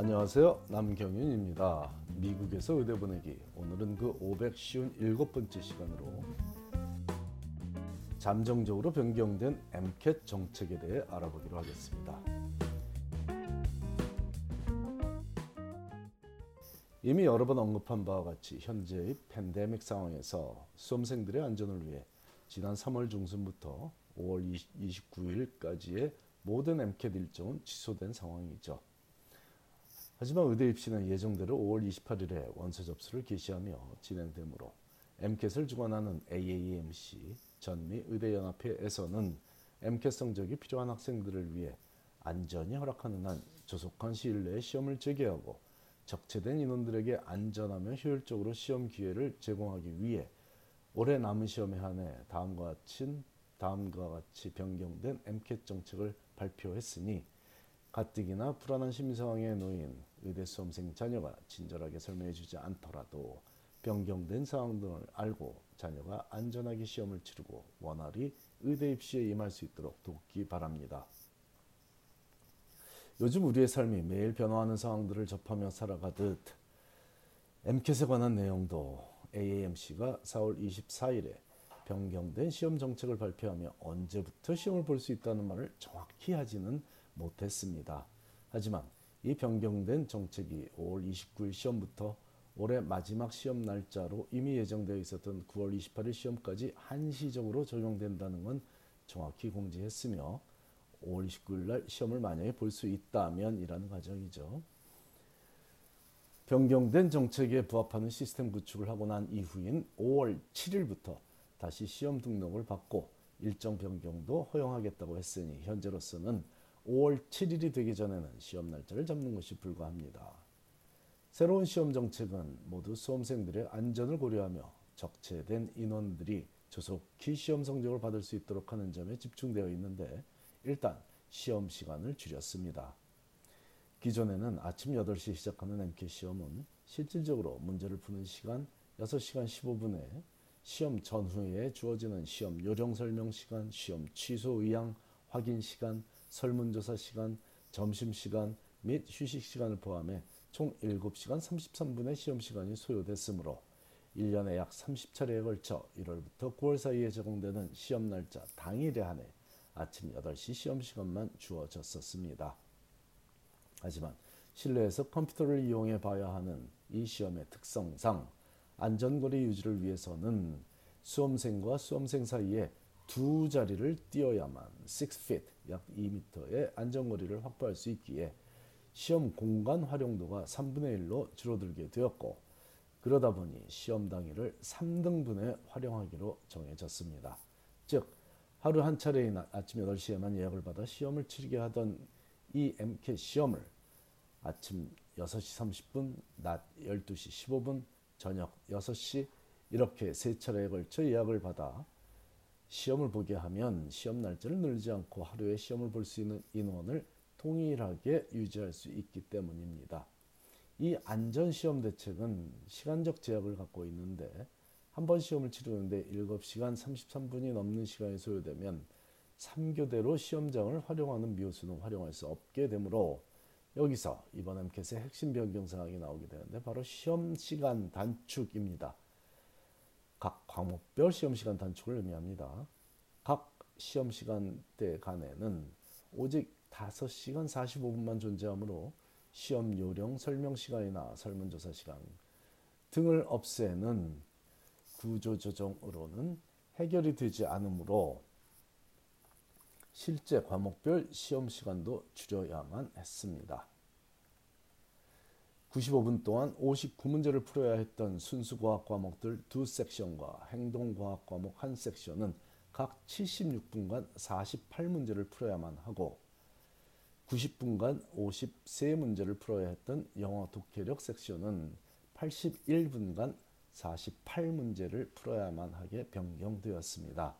안녕하세요. 남경윤입니다. 미국에서 의대 보내기. 오늘은 그 557번째 시간으로 잠정적으로 변경된 MCAT 정책에 대해 알아보기로 하겠습니다. 이미 여러 번 언급한 바와 같이 현재의 팬데믹 상황에서 수험생들의 안전을 위해 지난 3월 중순부터 5월 29일까지의 모든 MCAT 일정은 취소된 상황이죠. 하지만 의대 입시는 예정대로 5월 28일에 원서 접수를 개시하며 진행되므로 MCAT을 주관하는 AAMC 전미 의대연합회에서는 MCAT 성적이 필요한 학생들을 위해 안전이 허락하는 한 조속한 시일 내에 시험을 재개하고 적체된 인원들에게 안전하며 효율적으로 시험 기회를 제공하기 위해 올해 남은 시험에 한해 다음과 같이, 다음과 같이 변경된 MCAT 정책을 발표했으니 가뜩이나 불안한 심리 상황에 놓인 의대 수험생 자녀가 친절하게 설명해 주지 않더라도 변경된 상황 등을 알고 자녀가 안전하게 시험을 치르고 원활히 의대 입시에 임할 수 있도록 돕기 바랍니다. 요즘 우리의 삶이 매일 변화하는 상황들을 접하며 살아가듯 MCAT에 관한 내용도 AAMC가 4월 24일에 변경된 시험 정책을 발표하며 언제부터 시험을 볼 수 있다는 말을 정확히 하지는 못했습니다. 하지만 이 변경된 정책이 5월 29일 시험부터 올해 마지막 시험 날짜로 이미 예정되어 있었던 9월 28일 시험까지 한시적으로 적용된다는 건 정확히 공지했으며 5월 29일 날 시험을 만약에 볼 수 있다면 이라는 과정이죠. 변경된 정책에 부합하는 시스템 구축을 하고 난 이후인 5월 7일부터 다시 시험 등록을 받고 일정 변경도 허용하겠다고 했으니 현재로서는 5월 7일이 되기 전에는 시험 날짜를 잡는 것이 불가합니다. 새로운 시험 정책은 모두 수험생들의 안전을 고려하며 적체된 인원들이 조속히 시험 성적을 받을 수 있도록 하는 점에 집중되어 있는데 일단 시험 시간을 줄였습니다. 기존에는 아침 8시 시작하는 MK 시험은 실질적으로 문제를 푸는 시간 6시간 15분에 시험 전후에 주어지는 시험 요령 설명 시간, 시험 취소 의향 확인 시간, 설문조사 시간, 점심 시간 및 휴식 시간을 포함해 총 7시간 33분의 시험 시간이 소요됐으므로 1년에 약 30차례에 걸쳐 1월부터 9월 사이에 제공되는 시험 날짜 당일에 한해 아침 8시 시험 시간만 주어졌었습니다. 하지만 실내에서 컴퓨터를 이용해 봐야 하는 이 시험의 특성상 안전거리 유지를 위해서는 수험생과 수험생 사이에 두 자리를 뛰어야만 6feet 약 2m의 안전거리를 확보할 수 있기에 시험 공간 활용도가 3분의 1로 줄어들게 되었고 그러다 보니 시험 당일을 3등분에 활용하기로 정해졌습니다. 즉 하루 한 차례인 아침 8시에만 예약을 받아 시험을 치르게 하던 이 MCAT 시험을 아침 6시 30분, 낮 12시 15분, 저녁 6시 이렇게 세 차례에 걸쳐 예약을 받아 시험을 보게 하면 시험 날짜를 늘리지 않고 하루에 시험을 볼 수 있는 인원을 동일하게 유지할 수 있기 때문입니다. 이 안전시험 대책은 시간적 제약을 갖고 있는데 한 번 시험을 치르는데 7시간 33분이 넘는 시간이 소요되면 3교대로 시험장을 활용하는 미호수는 활용할 수 없게 되므로 여기서 이번 MCAT의 핵심 변경 사항이 나오게 되는데 바로 시험 시간 단축입니다. 각 과목별 시험 시간 단축을 의미합니다. 각 시험 시간대 간에는 오직 5시간 45분만 존재하므로 시험 요령 설명 시간이나 설문조사 시간 등을 없애는 구조조정으로는 해결이 되지 않으므로 실제 과목별 시험 시간도 줄여야만 했습니다. 95분 동안 59문제를 풀어야 했던 순수과학 과목들 두 섹션과 행동과학 과목 한 섹션은 각 76분간 48문제를 풀어야만 하고 90분간 53문제를 풀어야 했던 영어 독해력 섹션은 81분간 48문제를 풀어야만 하게 변경되었습니다.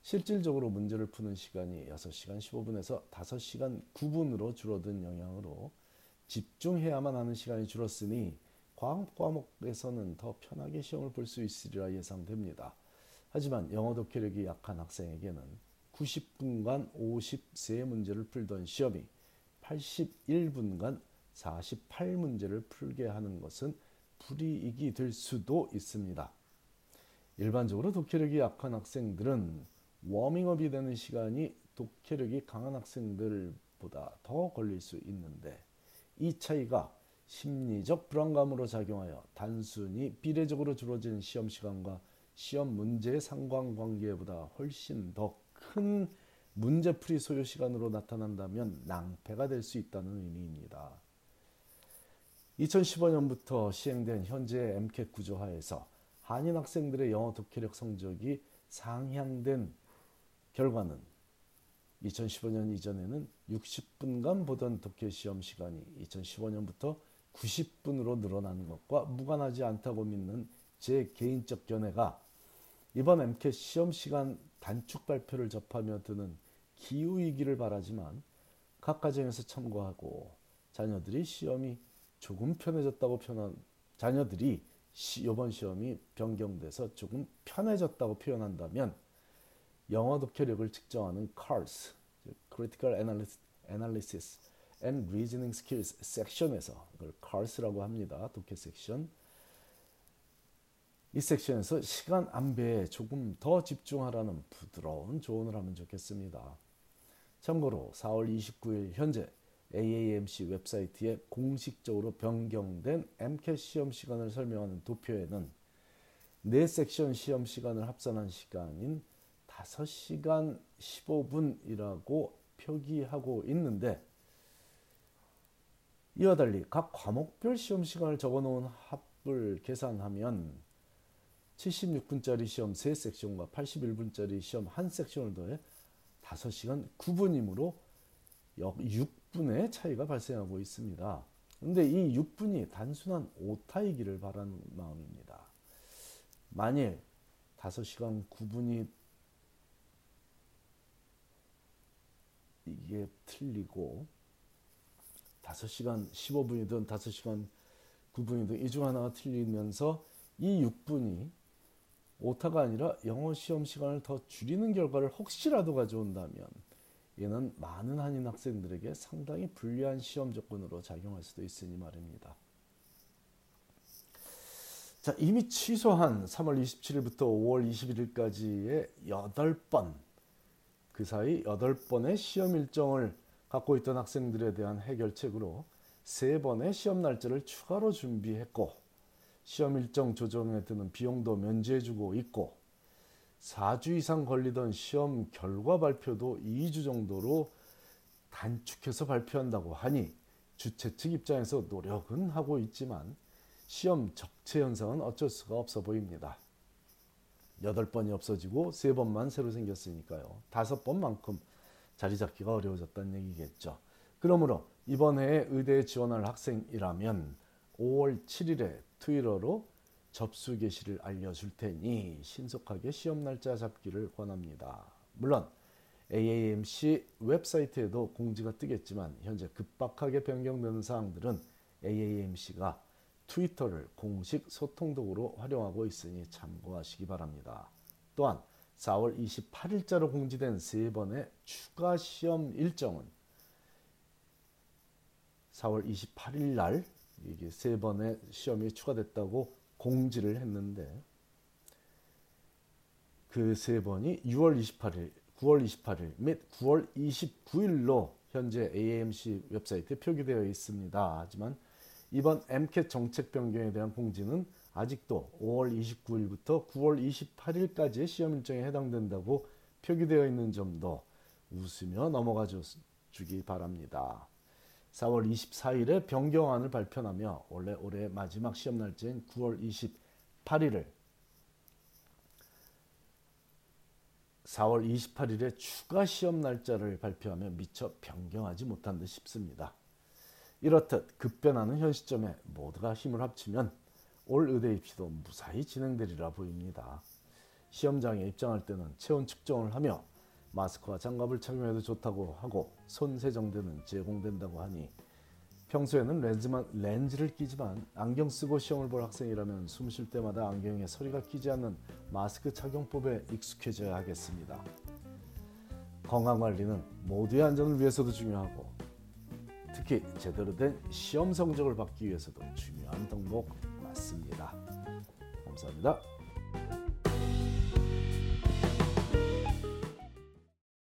실질적으로 문제를 푸는 시간이 6시간 15분에서 5시간 9분으로 줄어든 영향으로 집중해야만 하는 시간이 줄었으니 과학 과목에서는 더 편하게 시험을 볼 수 있으리라 예상됩니다. 하지만 영어 독해력이 약한 학생에게는 90분간 53문제를 풀던 시험이 81분간 48문제를 풀게 하는 것은 불이익이 될 수도 있습니다. 일반적으로 독해력이 약한 학생들은 워밍업이 되는 시간이 독해력이 강한 학생들보다 더 걸릴 수 있는데 이 차이가 심리적 불안감으로 작용하여 단순히 비례적으로 주어진 시험 시간과 시험 문제의 상관관계보다 훨씬 더 큰 문제풀이 소요 시간으로 나타난다면 낭패가 될 수 있다는 의미입니다. 2015년부터 시행된 현재 MCAT 구조하에서 한인 학생들의 영어 독해력 성적이 상향된 결과는 2015년 이전에는 60분간 보던 독해 시험 시간이 2015년부터 90분으로 늘어나는 것과 무관하지 않다고 믿는 제 개인적 견해가 이번 MCAT 시험 시간 단축 발표를 접하며 드는 기후이기를 바라지만 각 가정에서 참고하고 자녀들이 시험이 조금 편해졌다고 표현 자녀들이 시, 이번 시험이 변경돼서 조금 편해졌다고 표현한다면 영어 독해력을 측정하는 CARS, Critical Analysis and Reasoning Skills 섹션에서 그걸 CARS라고 합니다. 독해 섹션. 이 섹션에서 시간 안배에 조금 더 집중하라는 부드러운 조언을 하면 좋겠습니다. 참고로 4월 29일 현재 AAMC 웹사이트에 공식적으로 변경된 MCAT 시험 시간을 설명하는 도표에는 네 섹션 시험 시간을 합산한 시간인 5시간 15분이라고 표기하고 있는데 이와 달리 각 과목별 시험 시간을 적어놓은 합을 계산하면 76분짜리 시험 3섹션과 81분짜리 시험 1섹션을 더해 5시간 9분이므로 약 6분의 차이가 발생하고 있습니다. 근데 이 6분이 단순한 오타이기를 바라는 마음입니다. 만일 5시간 9분이 이게 틀리고 5시간 15분이든 5시간 9분이든 이 중 하나가 틀리면서 이 6분이 오타가 아니라 영어 시험 시간을 더 줄이는 결과를 혹시라도 가져온다면 이는 많은 한인 학생들에게 상당히 불리한 시험 조건으로 작용할 수도 있으니 말입니다. 자, 이미 취소한 3월 27일부터 5월 21일까지의 8번 그 사이 8번의 시험 일정을 갖고 있던 학생들에 대한 해결책으로 3번의 시험 날짜를 추가로 준비했고 시험 일정 조정에 드는 비용도 면제해주고 있고 4주 이상 걸리던 시험 결과 발표도 2주 정도로 단축해서 발표한다고 하니 주최 측 입장에서 노력은 하고 있지만 시험 적체 현상은 어쩔 수가 없어 보입니다. 8번이 없어지고 3번만 새로 생겼으니까요. 5번만큼 자리 잡기가 어려워졌다는 얘기겠죠. 그러므로 이번 해에 의대에 지원할 학생이라면 5월 7일에 트위터로 접수 개시를 알려줄 테니 신속하게 시험 날짜 잡기를 권합니다. 물론 AAMC 웹사이트에도 공지가 뜨겠지만 현재 급박하게 변경되는 사항들은 AAMC가 트위터를 공식 소통 도구로 활용하고 있으니 참고하시기 바랍니다. 또한 4월 28일자로 공지된 세 번의 추가 시험 일정은 4월 28일 날 이게 세 번의 시험이 추가됐다고 공지를 했는데 그세 번이 6월 28일, 9월 28일 및 9월 29일로 현재 AMC 웹사이트에 표기되어 있습니다. 하지만 이번 MCAT 정책 변경에 대한 공지는 아직도 5월 29일부터 9월 28일까지의 시험 일정에 해당된다고 표기되어 있는 점도 웃으며 넘어가 주기 바랍니다. 4월 24일에 변경안을 발표하며 원래 올해 마지막 시험 날짜인 9월 28일을 4월 28일에 추가 시험 날짜를 발표하며 미처 변경하지 못한 듯 싶습니다. 이렇듯 급변하는 현 시점에 모두가 힘을 합치면 올 의대 입시도 무사히 진행되리라 보입니다. 시험장에 입장할 때는 체온 측정을 하며 마스크와 장갑을 착용해도 좋다고 하고 손 세정대는 제공된다고 하니 평소에는 렌즈만, 렌즈를 끼지만 안경 쓰고 시험을 볼 학생이라면 숨 쉴 때마다 안경에 소리가 끼지 않는 마스크 착용법에 익숙해져야 하겠습니다. 건강 관리는 모두의 안전을 위해서도 중요하고 특히 제대로 된 시험 성적을 받기 위해서도 중요한 덕목 맞습니다. 감사합니다.